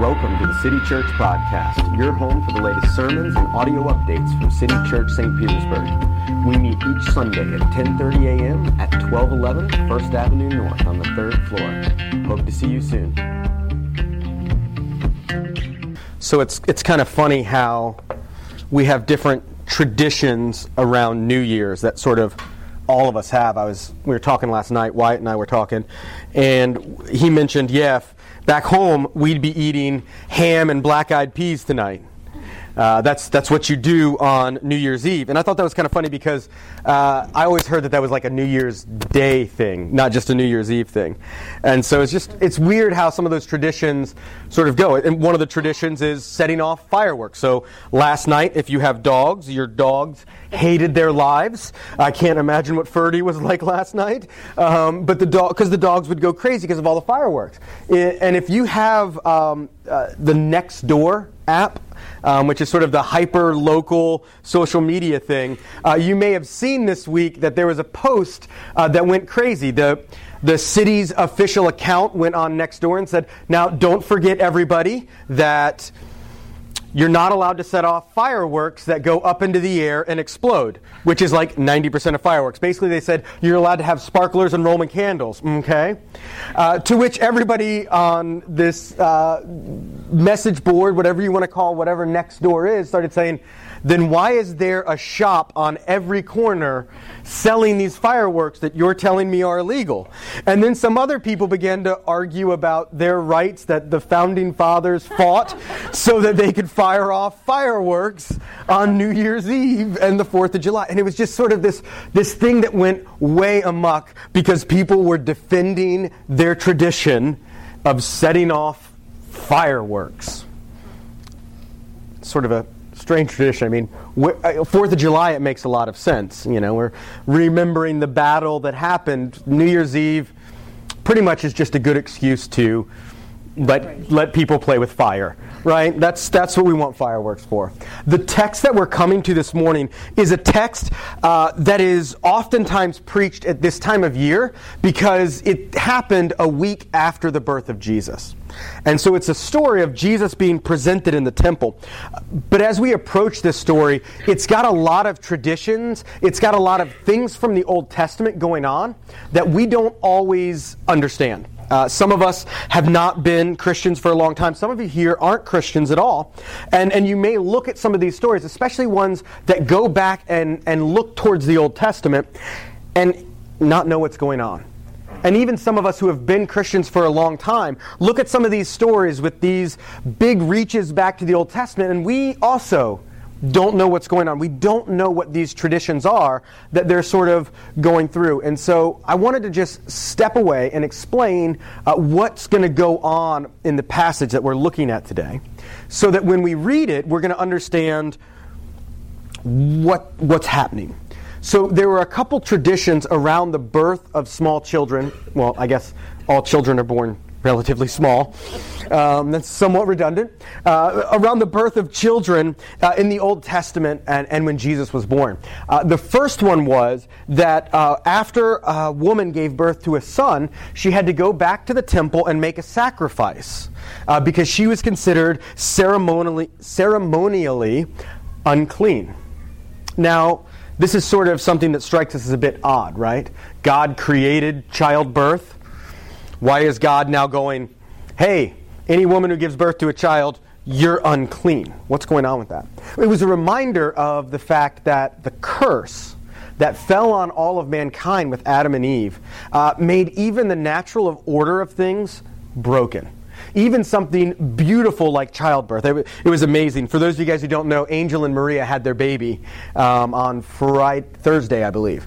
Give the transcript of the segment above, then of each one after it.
Welcome to the City Church Podcast, your home for the latest sermons and audio updates from City Church St. Petersburg. We meet each Sunday at 10:30 a.m. at 1211 First Avenue North on the third floor. Hope to see you soon. So it's it's kind of funny how we have different traditions around New Year's that sort of all of us have. I was we were talking last night. Wyatt and I were talking, and he mentioned, yeah, back home we'd be eating ham and black-eyed peas tonight. Uh, that's that's what you do on New Year's Eve, and I thought that was kind of funny because uh, I always heard that that was like a New Year's Day thing, not just a New Year's Eve thing, and so it's just it's weird how some of those traditions sort of go. And one of the traditions is setting off fireworks. So last night, if you have dogs, your dogs hated their lives. I can't imagine what Ferdy was like last night, um, but the dog because the dogs would go crazy because of all the fireworks. It, and if you have um, uh, the Nextdoor app um, which is sort of the hyper local social media thing. Uh, you may have seen this week that there was a post uh, that went crazy. The the city's official account went on Nextdoor and said, "Now, don't forget, everybody, that." You're not allowed to set off fireworks that go up into the air and explode, which is like 90% of fireworks. Basically, they said you're allowed to have sparklers and Roman candles, okay? Uh, to which everybody on this uh, message board, whatever you want to call whatever Nextdoor is, started saying, then why is there a shop on every corner selling these fireworks that you're telling me are illegal? And then some other people began to argue about their rights that the founding fathers fought so that they could fire off fireworks on New Year's Eve and the 4th of July. And it was just sort of this, this thing that went way amok because people were defending their tradition of setting off fireworks. Sort of a strange tradition. I mean, uh, Fourth of July, it makes a lot of sense. You know, we're remembering the battle that happened. New Year's Eve pretty much is just a good excuse to let let people play with fire right that's that's what we want fireworks for the text that we're coming to this morning is a text uh, that is oftentimes preached at this time of year because it happened a week after the birth of jesus and so it's a story of Jesus being presented in the temple. But as we approach this story, it's got a lot of traditions, it's got a lot of things from the Old Testament going on that we don't always understand. Uh, some of us have not been Christians for a long time. Some of you here aren't Christians at all. And, and you may look at some of these stories, especially ones that go back and, and look towards the Old Testament, and not know what's going on and even some of us who have been Christians for a long time, look at some of these stories with these big reaches back to the Old Testament, and we also don't know what's going on. We don't know what these traditions are that they're sort of going through. And so I wanted to just step away and explain uh, what's going to go on in the passage that we're looking at today so that when we read it, we're going to understand what, what's happening. So there were a couple traditions around the birth of small children. Well, I guess all children are born relatively small. Um, that's somewhat redundant. Uh, around the birth of children uh, in the Old Testament and, and when Jesus was born. Uh, the first one was that uh, after a woman gave birth to a son, she had to go back to the temple and make a sacrifice uh, because she was considered ceremonially, ceremonially unclean. Now, this is sort of something that strikes us as a bit odd, right? God created childbirth. Why is God now going, hey, any woman who gives birth to a child, you're unclean? What's going on with that? It was a reminder of the fact that the curse that fell on all of mankind with Adam and Eve uh, made even the natural order of things broken even something beautiful like childbirth. It, was amazing. For those of you guys who don't know, Angel and Maria had their baby um, on Friday, Thursday, I believe.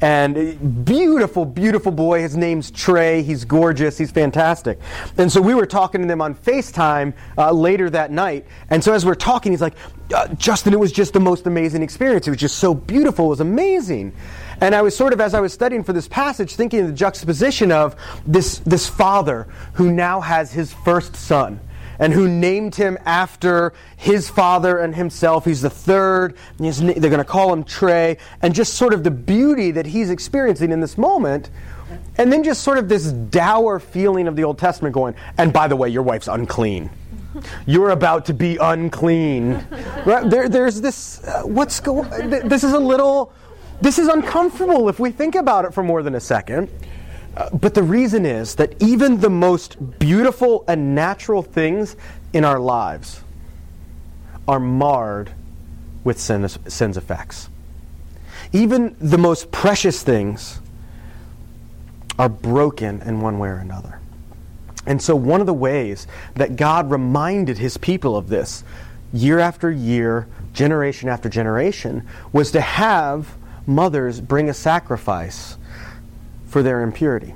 And beautiful, beautiful boy. His name's Trey. He's gorgeous. He's fantastic. And so we were talking to them on FaceTime uh, later that night. And so as we're talking, he's like, uh, Justin, it was just the most amazing experience. It was just so beautiful. It was amazing. And I was sort of, as I was studying for this passage, thinking of the juxtaposition of this, this father who now has his first son and who named him after his father and himself. He's the third. They're going to call him Trey. And just sort of the beauty that he's experiencing in this moment. And then just sort of this dour feeling of the Old Testament going, and by the way, your wife's unclean. You're about to be unclean. Right? There, there's this. Uh, what's going? This is a little. This is uncomfortable if we think about it for more than a second. Uh, but the reason is that even the most beautiful and natural things in our lives are marred with sin's, sin's effects. Even the most precious things are broken in one way or another. And so, one of the ways that God reminded his people of this year after year, generation after generation, was to have mothers bring a sacrifice for their impurity.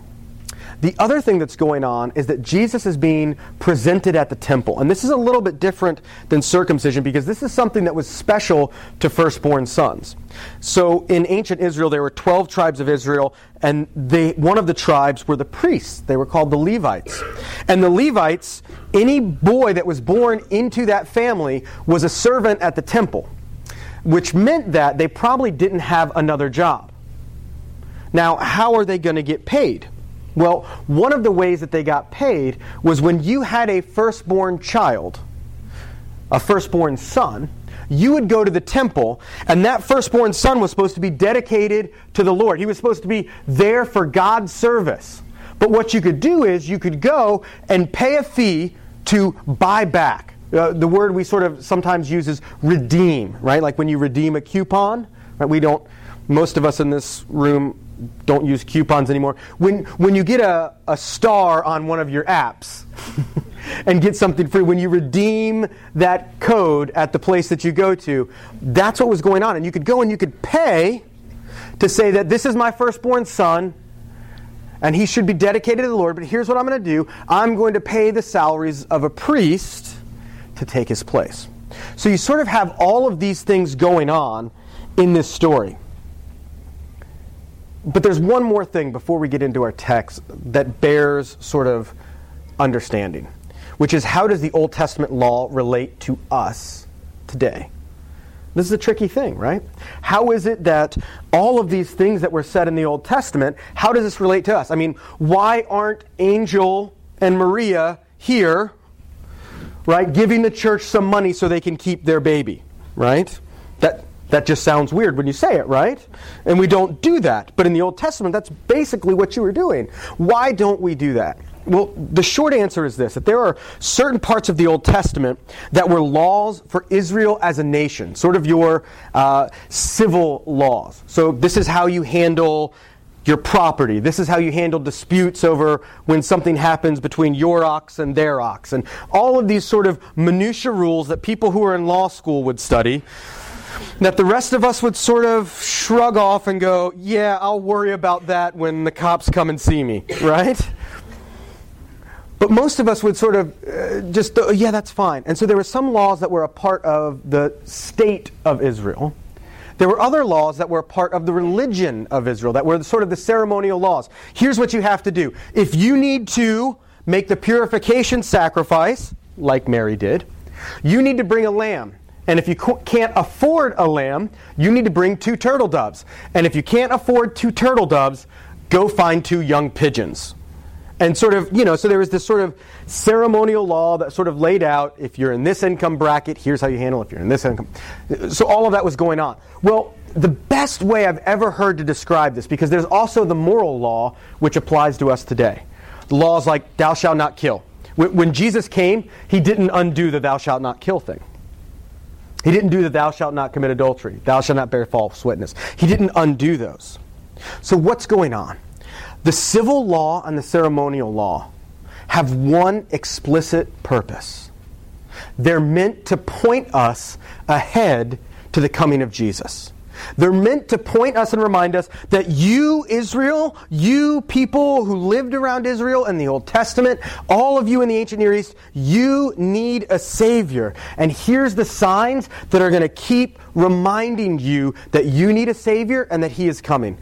The other thing that's going on is that Jesus is being presented at the temple. And this is a little bit different than circumcision because this is something that was special to firstborn sons. So in ancient Israel, there were 12 tribes of Israel, and they, one of the tribes were the priests. They were called the Levites. And the Levites, any boy that was born into that family was a servant at the temple, which meant that they probably didn't have another job. Now, how are they going to get paid? Well, one of the ways that they got paid was when you had a firstborn child, a firstborn son, you would go to the temple, and that firstborn son was supposed to be dedicated to the Lord. He was supposed to be there for God's service. But what you could do is you could go and pay a fee to buy back. Uh, the word we sort of sometimes use is redeem, right? Like when you redeem a coupon, right? We don't, most of us in this room don't use coupons anymore. When, when you get a, a star on one of your apps and get something free, when you redeem that code at the place that you go to, that's what was going on. And you could go and you could pay to say that this is my firstborn son and he should be dedicated to the Lord, but here's what I'm going to do I'm going to pay the salaries of a priest to take his place. So you sort of have all of these things going on in this story. But there's one more thing before we get into our text that bears sort of understanding, which is how does the Old Testament law relate to us today? This is a tricky thing, right? How is it that all of these things that were said in the Old Testament, how does this relate to us? I mean, why aren't Angel and Maria here, right, giving the church some money so they can keep their baby, right? That that just sounds weird when you say it, right? And we don't do that. But in the Old Testament, that's basically what you were doing. Why don't we do that? Well, the short answer is this that there are certain parts of the Old Testament that were laws for Israel as a nation, sort of your uh, civil laws. So, this is how you handle your property. This is how you handle disputes over when something happens between your ox and their ox. And all of these sort of minutiae rules that people who are in law school would study that the rest of us would sort of shrug off and go, yeah, I'll worry about that when the cops come and see me, right? But most of us would sort of uh, just, uh, yeah, that's fine. And so there were some laws that were a part of the state of Israel. There were other laws that were a part of the religion of Israel, that were sort of the ceremonial laws. Here's what you have to do. If you need to make the purification sacrifice, like Mary did, you need to bring a lamb. And if you can't afford a lamb, you need to bring two turtle doves. And if you can't afford two turtle doves, go find two young pigeons. And sort of, you know, so there was this sort of ceremonial law that sort of laid out if you're in this income bracket, here's how you handle it. If you're in this income. So all of that was going on. Well, the best way I've ever heard to describe this, because there's also the moral law which applies to us today. The laws like, thou shalt not kill. When Jesus came, he didn't undo the thou shalt not kill thing. He didn't do the thou shalt not commit adultery, thou shalt not bear false witness. He didn't undo those. So, what's going on? The civil law and the ceremonial law have one explicit purpose. They're meant to point us ahead to the coming of Jesus. They're meant to point us and remind us that you, Israel, you people who lived around Israel in the Old Testament, all of you in the ancient Near East, you need a Savior. And here's the signs that are going to keep reminding you that you need a Savior and that He is coming.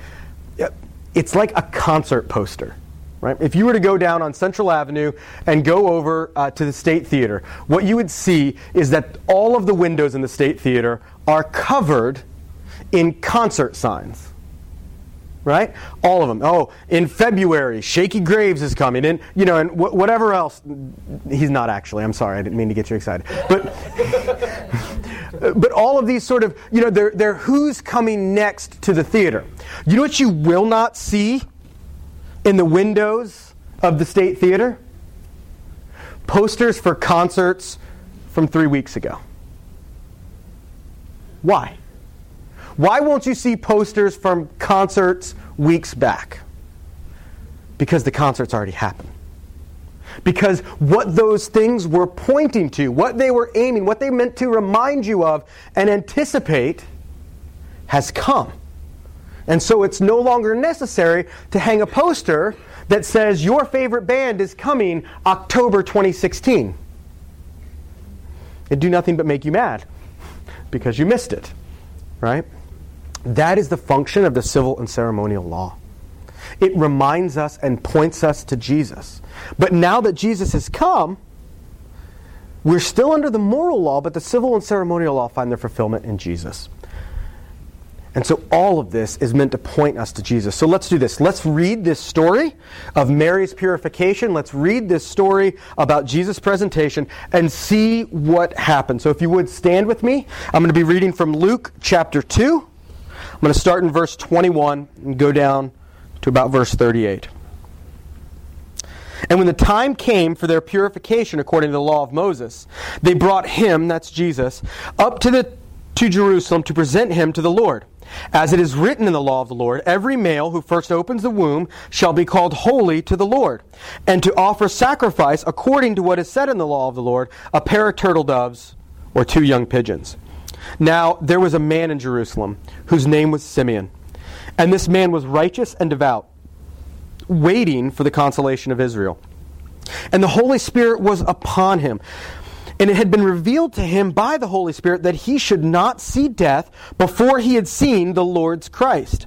It's like a concert poster. Right? If you were to go down on Central Avenue and go over uh, to the State Theater, what you would see is that all of the windows in the State Theater are covered in concert signs. right? All of them. Oh, in February, Shakey Graves is coming, and you know, and wh- whatever else. He's not actually. I'm sorry, I didn't mean to get you excited, but but all of these sort of, you know, they're they're who's coming next to the theater. You know what you will not see in the windows of the State Theater? Posters for concerts from three weeks ago. Why? Why won't you see posters from concerts weeks back? Because the concerts already happened. Because what those things were pointing to, what they were aiming, what they meant to remind you of and anticipate has come. And so it's no longer necessary to hang a poster that says your favorite band is coming October 2016. It'd do nothing but make you mad because you missed it, right? That is the function of the civil and ceremonial law. It reminds us and points us to Jesus. But now that Jesus has come, we're still under the moral law, but the civil and ceremonial law find their fulfillment in Jesus. And so all of this is meant to point us to Jesus. So let's do this. Let's read this story of Mary's purification. Let's read this story about Jesus' presentation and see what happened. So if you would stand with me, I'm going to be reading from Luke chapter 2. I'm going to start in verse 21 and go down to about verse 38. And when the time came for their purification according to the law of Moses, they brought him, that's Jesus, up to the to Jerusalem to present him to the Lord. As it is written in the law of the Lord, every male who first opens the womb shall be called holy to the Lord, and to offer sacrifice according to what is said in the law of the Lord, a pair of turtle doves or two young pigeons. Now there was a man in Jerusalem whose name was Simeon, and this man was righteous and devout, waiting for the consolation of Israel. And the Holy Spirit was upon him. And it had been revealed to him by the Holy Spirit that he should not see death before he had seen the Lord's Christ.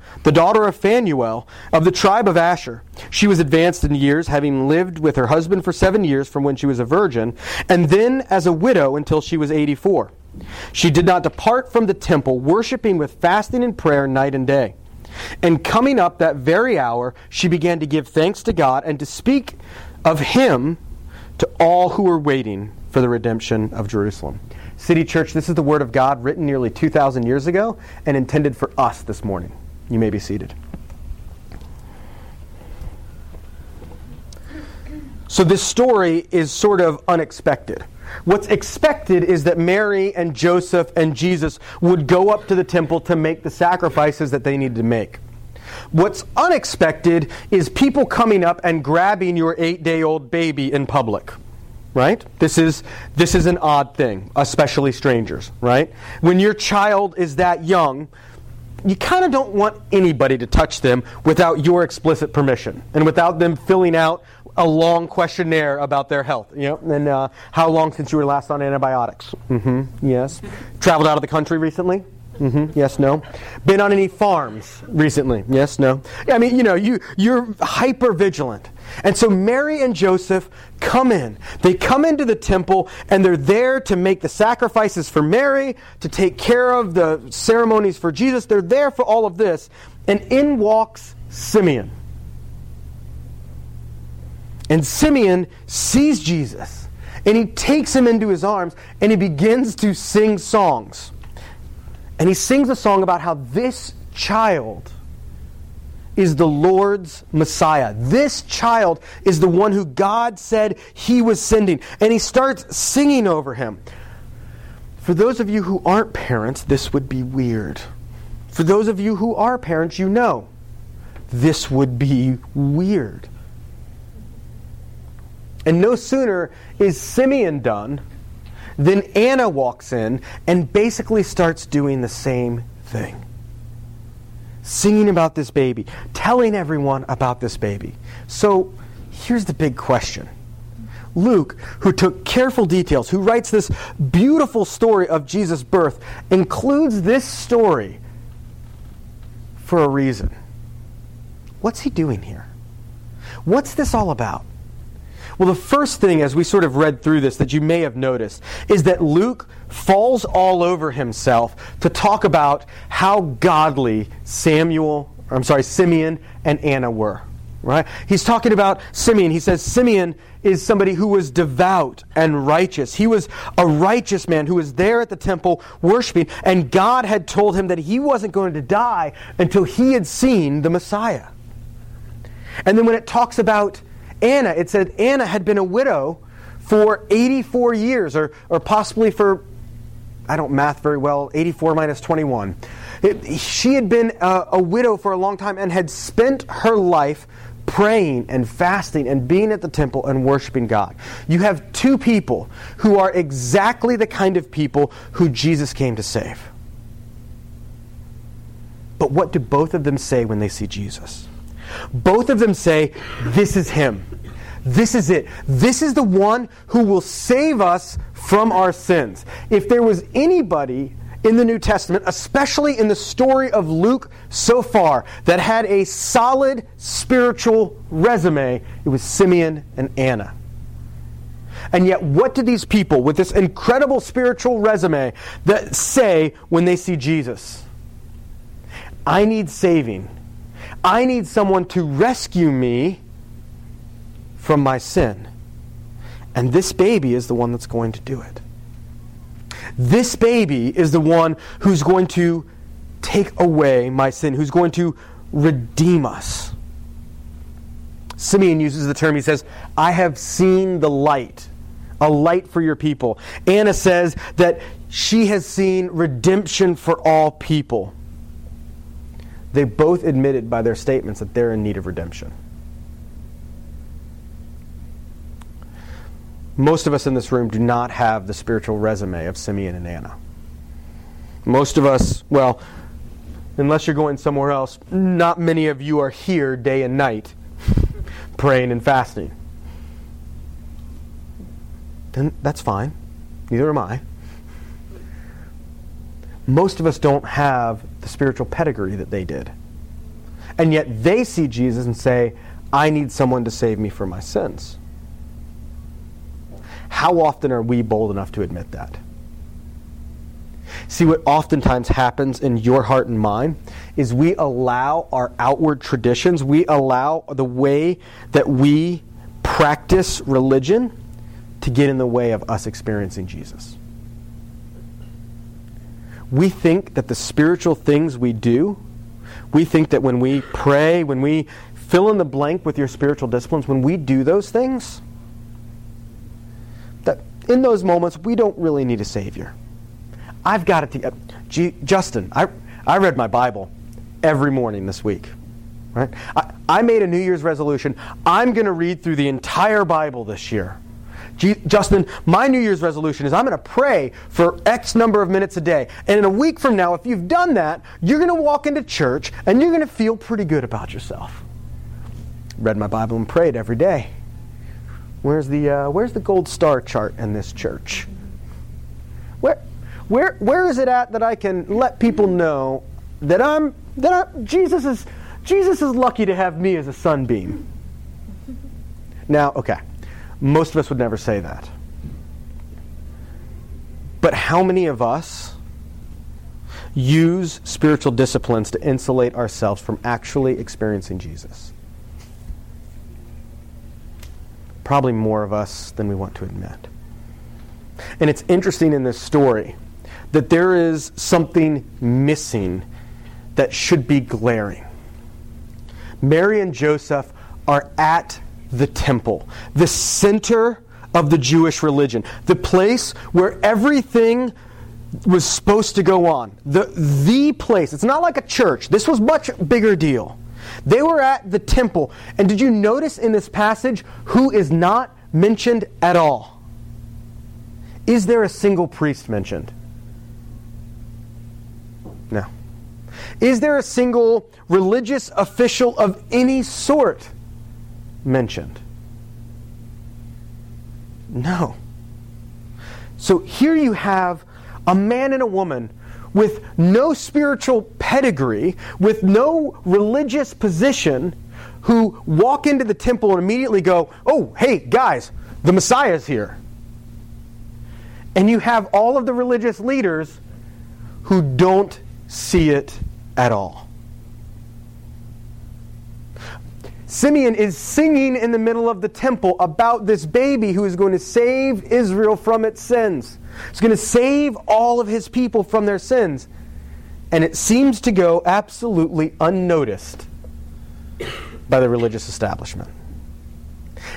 the daughter of Phanuel, of the tribe of Asher. She was advanced in years, having lived with her husband for seven years from when she was a virgin, and then as a widow until she was 84. She did not depart from the temple, worshiping with fasting and prayer night and day. And coming up that very hour, she began to give thanks to God and to speak of him to all who were waiting for the redemption of Jerusalem. City Church, this is the Word of God written nearly 2,000 years ago and intended for us this morning. You may be seated. So, this story is sort of unexpected. What's expected is that Mary and Joseph and Jesus would go up to the temple to make the sacrifices that they needed to make. What's unexpected is people coming up and grabbing your eight day old baby in public right this is this is an odd thing especially strangers right when your child is that young you kind of don't want anybody to touch them without your explicit permission and without them filling out a long questionnaire about their health you know and uh, how long since you were last on antibiotics mm-hmm yes traveled out of the country recently Mm-hmm. Yes, no. Been on any farms recently? Yes, no. I mean, you know, you you're hyper vigilant. And so Mary and Joseph come in. They come into the temple and they're there to make the sacrifices for Mary, to take care of the ceremonies for Jesus. They're there for all of this. And in walks Simeon. And Simeon sees Jesus and he takes him into his arms and he begins to sing songs. And he sings a song about how this child is the Lord's Messiah. This child is the one who God said he was sending. And he starts singing over him. For those of you who aren't parents, this would be weird. For those of you who are parents, you know this would be weird. And no sooner is Simeon done than Anna walks in and basically starts doing the same thing singing about this baby, telling everyone about this baby. So here's the big question. Luke, who took careful details, who writes this beautiful story of Jesus' birth, includes this story for a reason. What's he doing here? What's this all about? Well, the first thing, as we sort of read through this, that you may have noticed, is that Luke falls all over himself to talk about how godly Samuel, I'm sorry, Simeon and Anna were. Right? He's talking about Simeon. He says Simeon is somebody who was devout and righteous. He was a righteous man who was there at the temple worshiping, and God had told him that he wasn't going to die until he had seen the Messiah. And then when it talks about Anna, it said Anna had been a widow for 84 years, or, or possibly for, I don't math very well, 84 minus 21. It, she had been a, a widow for a long time and had spent her life praying and fasting and being at the temple and worshiping God. You have two people who are exactly the kind of people who Jesus came to save. But what do both of them say when they see Jesus? Both of them say, This is him. This is it. This is the one who will save us from our sins. If there was anybody in the New Testament, especially in the story of Luke so far, that had a solid spiritual resume, it was Simeon and Anna. And yet, what do these people with this incredible spiritual resume that say when they see Jesus? I need saving. I need someone to rescue me from my sin. And this baby is the one that's going to do it. This baby is the one who's going to take away my sin, who's going to redeem us. Simeon uses the term, he says, I have seen the light, a light for your people. Anna says that she has seen redemption for all people they both admitted by their statements that they're in need of redemption. Most of us in this room do not have the spiritual resume of Simeon and Anna. Most of us, well, unless you're going somewhere else, not many of you are here day and night praying and fasting. Then that's fine. Neither am I most of us don't have the spiritual pedigree that they did. And yet they see Jesus and say, I need someone to save me from my sins. How often are we bold enough to admit that? See, what oftentimes happens in your heart and mind is we allow our outward traditions, we allow the way that we practice religion to get in the way of us experiencing Jesus we think that the spiritual things we do, we think that when we pray, when we fill in the blank with your spiritual disciplines, when we do those things, in those moments we don't really need a Savior. I've got it. To, uh, G, Justin, I, I read my Bible every morning this week. Right? I, I made a New Year's resolution. I'm going to read through the entire Bible this year. Justin, my New Year's resolution is I'm going to pray for X number of minutes a day. And in a week from now, if you've done that, you're going to walk into church and you're going to feel pretty good about yourself. Read my Bible and prayed every day. Where's the, uh, where's the gold star chart in this church? Where, where, where is it at that I can let people know that I'm, that I'm, Jesus is, Jesus is lucky to have me as a sunbeam? Now, okay. Most of us would never say that. But how many of us use spiritual disciplines to insulate ourselves from actually experiencing Jesus? Probably more of us than we want to admit. And it's interesting in this story that there is something missing that should be glaring. Mary and Joseph are at the temple, the center of the Jewish religion, the place where everything was supposed to go on. The, the place. It's not like a church. This was much bigger deal. They were at the temple. And did you notice in this passage who is not mentioned at all? Is there a single priest mentioned? No. Is there a single religious official of any sort mentioned? No. So here you have a man and a woman with no spiritual pedigree, with no religious position, who walk into the temple and immediately go, Oh, hey, guys, the Messiah's here. And you have all of the religious leaders who don't see it at all. Simeon is singing in the middle of the temple about this baby who is going to save Israel from its sins. He's going to save all of his people from their sins. And it seems to go absolutely unnoticed by the religious establishment.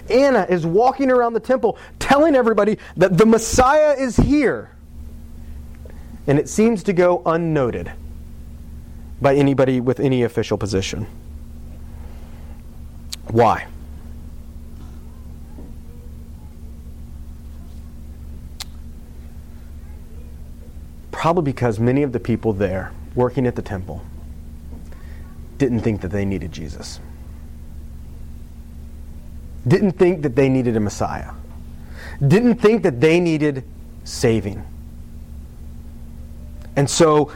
Anna is walking around the temple telling everybody that the Messiah is here. And it seems to go unnoted by anybody with any official position. Why? Probably because many of the people there working at the temple didn't think that they needed Jesus. Didn't think that they needed a Messiah. Didn't think that they needed saving. And so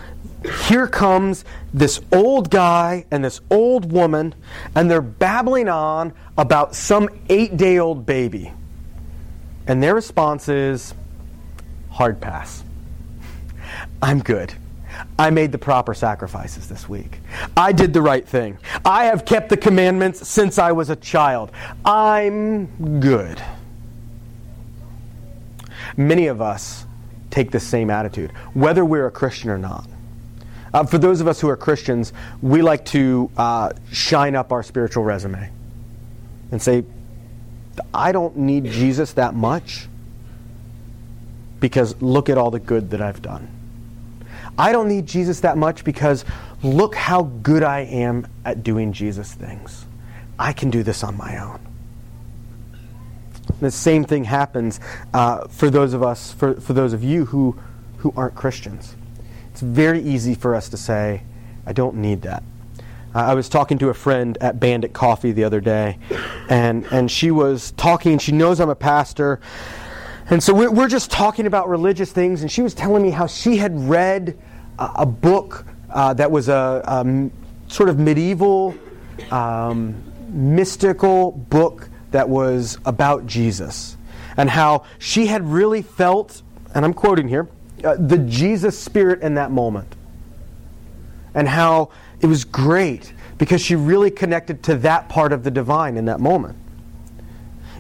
here comes this old guy and this old woman, and they're babbling on about some eight day old baby. And their response is hard pass. I'm good. I made the proper sacrifices this week. I did the right thing. I have kept the commandments since I was a child. I'm good. Many of us take the same attitude, whether we're a Christian or not. Uh, for those of us who are Christians, we like to uh, shine up our spiritual resume and say, I don't need Jesus that much because look at all the good that I've done. I don't need Jesus that much because look how good I am at doing Jesus things. I can do this on my own. The same thing happens uh, for those of us, for, for those of you who, who aren't Christians. It's very easy for us to say, I don't need that. I was talking to a friend at Bandit Coffee the other day, and, and she was talking, she knows I'm a pastor, and so we're, we're just talking about religious things, and she was telling me how she had read a, a book uh, that was a, a, sort of medieval, um, mystical book that was about Jesus, and how she had really felt, and I'm quoting here, uh, the Jesus spirit in that moment. And how it was great because she really connected to that part of the divine in that moment.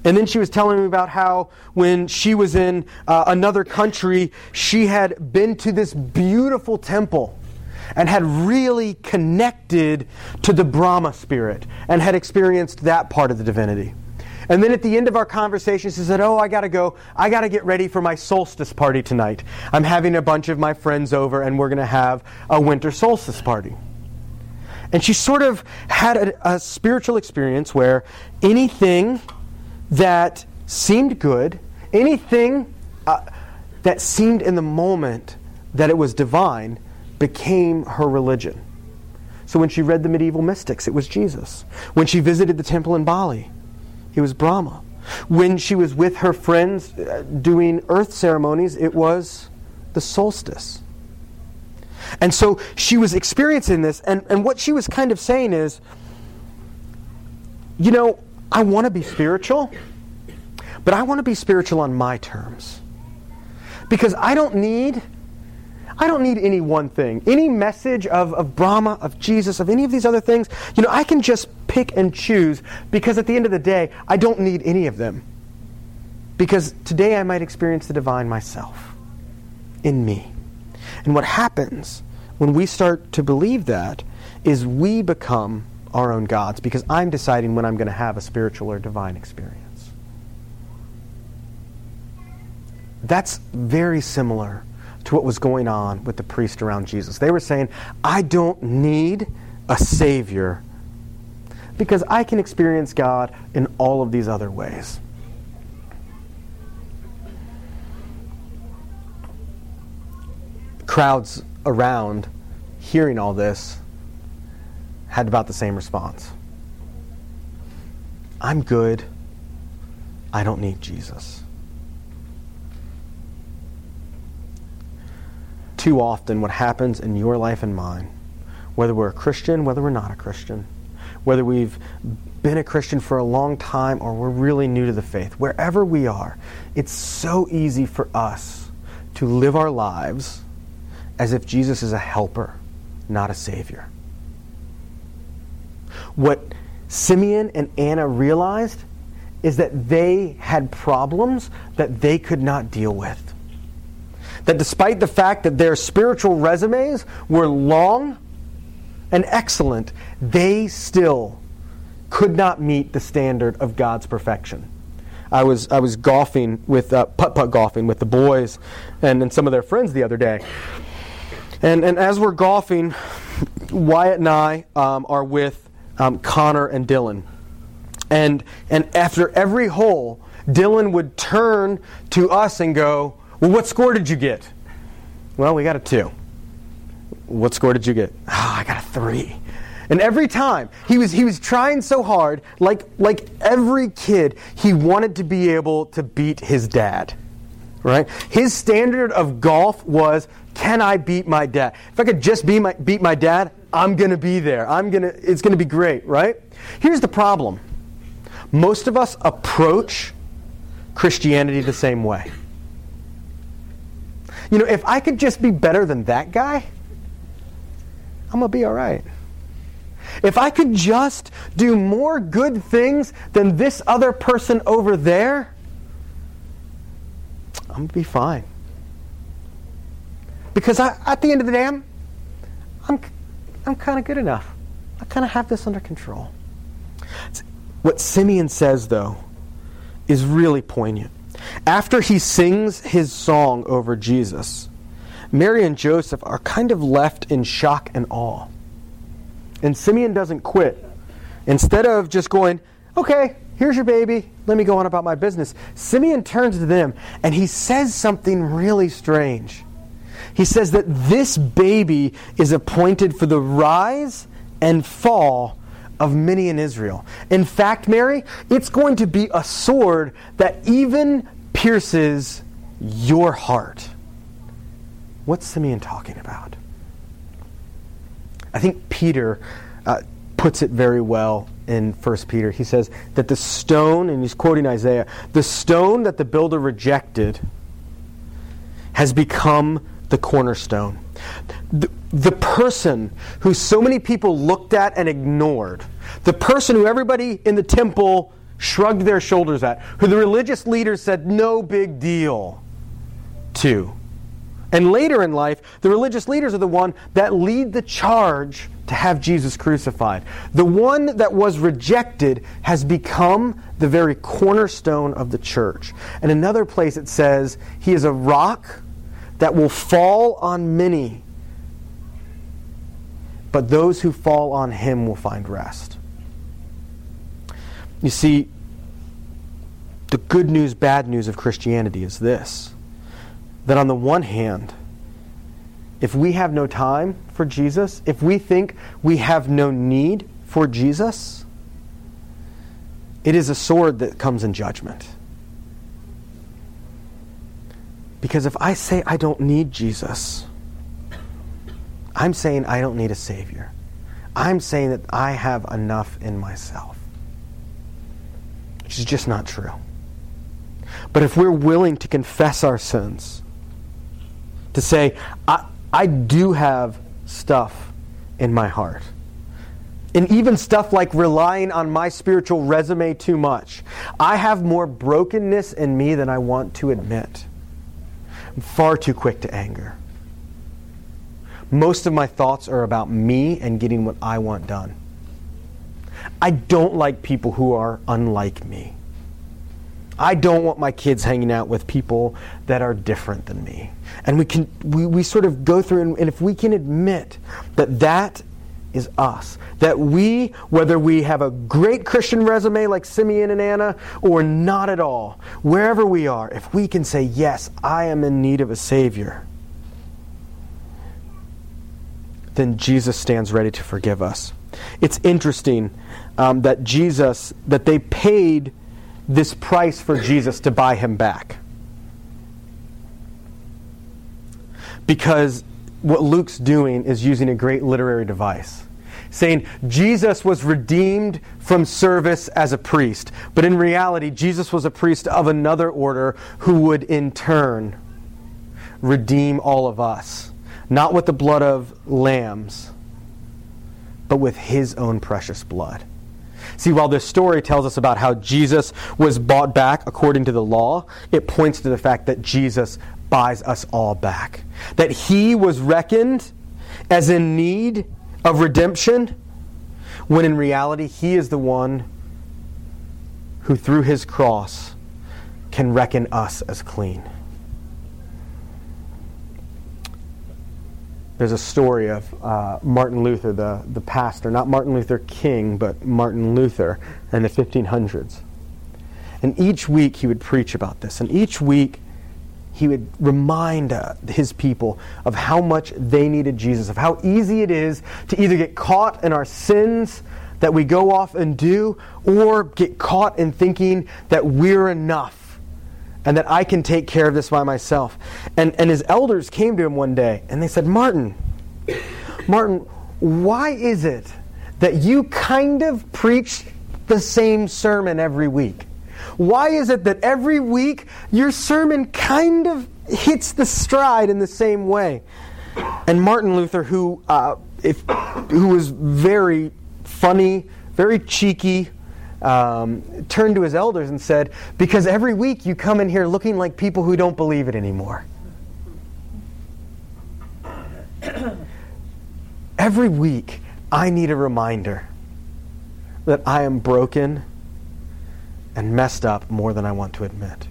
And then she was telling me about how when she was in uh, another country, she had been to this beautiful temple and had really connected to the Brahma spirit and had experienced that part of the divinity. And then at the end of our conversation, she said, Oh, I got to go. I got to get ready for my solstice party tonight. I'm having a bunch of my friends over, and we're going to have a winter solstice party. And she sort of had a, a spiritual experience where anything that seemed good, anything uh, that seemed in the moment that it was divine, became her religion. So when she read the medieval mystics, it was Jesus. When she visited the temple in Bali, it was Brahma. When she was with her friends uh, doing earth ceremonies, it was the solstice. And so she was experiencing this, and, and what she was kind of saying is, you know, I want to be spiritual, but I want to be spiritual on my terms. Because I don't need I don't need any one thing. Any message of, of Brahma, of Jesus, of any of these other things, you know, I can just pick and choose because at the end of the day, I don't need any of them. Because today I might experience the divine myself in me. And what happens when we start to believe that is we become our own gods because I'm deciding when I'm going to have a spiritual or divine experience. That's very similar to what was going on with the priest around Jesus. They were saying, I don't need a Savior because I can experience God in all of these other ways. Crowds around hearing all this had about the same response I'm good. I don't need Jesus. Too often, what happens in your life and mine, whether we're a Christian, whether we're not a Christian, whether we've been a Christian for a long time or we're really new to the faith, wherever we are, it's so easy for us to live our lives as if Jesus is a helper, not a savior. What Simeon and Anna realized is that they had problems that they could not deal with. That despite the fact that their spiritual resumes were long and excellent, they still could not meet the standard of God's perfection. I was I was golfing with uh, putt putt golfing with the boys and, and some of their friends the other day, and and as we're golfing, Wyatt and I um, are with um, Connor and Dylan. And, and after every hole, Dylan would turn to us and go, Well, what score did you get? Well, we got a two. What score did you get? Oh, I got a three. And every time he was he was trying so hard, like like every kid, he wanted to be able to beat his dad. Right? His standard of golf was can I beat my dad? If I could just be my, beat my dad, I'm going to be there. I'm going to it's going to be great, right? Here's the problem. Most of us approach Christianity the same way. You know, if I could just be better than that guy, I'm going to be all right. If I could just do more good things than this other person over there, I'm going to be fine. Because I, at the end of the day, I'm, I'm, I'm kind of good enough. I kind of have this under control. What Simeon says, though, is really poignant. After he sings his song over Jesus, Mary and Joseph are kind of left in shock and awe. And Simeon doesn't quit. Instead of just going, okay, here's your baby, let me go on about my business, Simeon turns to them and he says something really strange. He says that this baby is appointed for the rise and fall of many in Israel. In fact, Mary, it's going to be a sword that even pierces your heart. What's Simeon talking about? I think Peter uh, puts it very well in 1 Peter. He says that the stone, and he's quoting Isaiah, the stone that the builder rejected has become the cornerstone. The, the person who so many people looked at and ignored, the person who everybody in the temple shrugged their shoulders at, who the religious leaders said, no big deal to. And later in life, the religious leaders are the one that lead the charge to have Jesus crucified. The one that was rejected has become the very cornerstone of the church. And another place it says, He is a rock that will fall on many, but those who fall on Him will find rest. You see, the good news, bad news of Christianity is this that on the one hand, if we have no time for Jesus, if we think we have no need for Jesus, it is a sword that comes in judgment. Because if I say I don't need Jesus, I'm saying I don't need a Savior. I'm saying that I have enough in myself, which is just not true. But if we're willing to confess our sins, to say, I, I do have stuff in my heart. And even stuff like relying on my spiritual resume too much. I have more brokenness in me than I want to admit. I'm far too quick to anger. Most of my thoughts are about me and getting what I want done. I don't like people who are unlike me. I don't want my kids hanging out with people that are different than me. And we can we, we sort of go through and, and if we can admit that that is us. That we, whether we have a great Christian resume like Simeon and Anna or not at all, wherever we are, if we can say, Yes, I am in need of a Savior, then Jesus stands ready to forgive us. It's interesting um, that Jesus, that they paid this price for Jesus to buy him back. Because what Luke's doing is using a great literary device, saying Jesus was redeemed from service as a priest, but in reality, Jesus was a priest of another order who would in turn redeem all of us, not with the blood of lambs, but with his own precious blood. See, while this story tells us about how Jesus was bought back according to the law, it points to the fact that Jesus buys us all back. That he was reckoned as in need of redemption, when in reality, he is the one who, through his cross, can reckon us as clean. There's a story of uh, Martin Luther, the, the pastor, not Martin Luther King, but Martin Luther in the 1500s. And each week he would preach about this. And each week he would remind uh, his people of how much they needed Jesus, of how easy it is to either get caught in our sins that we go off and do, or get caught in thinking that we're enough and that I can take care of this by myself. And, and his elders came to him one day and they said, Martin, Martin, why is it that you kind of preach the same sermon every week? Why is it that every week your sermon kind of hits the stride in the same way? And Martin Luther, who, uh, if, who was very funny, very cheeky, um, turned to his elders and said, Because every week you come in here looking like people who don't believe it anymore. every week I need a reminder that I am broken and messed up more than I want to admit.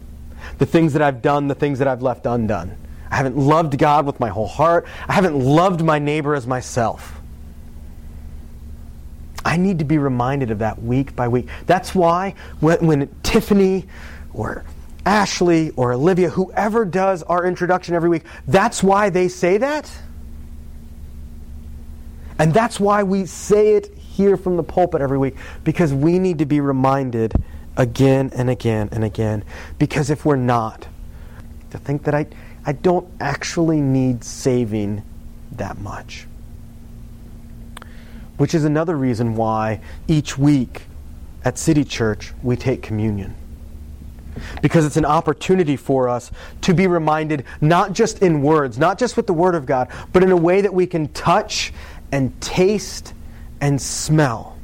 The things that I've done, the things that I've left undone. I haven't loved God with my whole heart. I haven't loved my neighbor as myself. I need to be reminded of that week by week. That's why when, when Tiffany or Ashley or Olivia, whoever does our introduction every week, that's why they say that. And that's why we say it here from the pulpit every week, because we need to be reminded again and again and again. Because if we're not, to think that I, I don't actually need saving that much. Which is another reason why each week at City Church we take communion. Because it's an opportunity for us to be reminded, not just in words, not just with the Word of God, but in a way that we can touch and taste and smell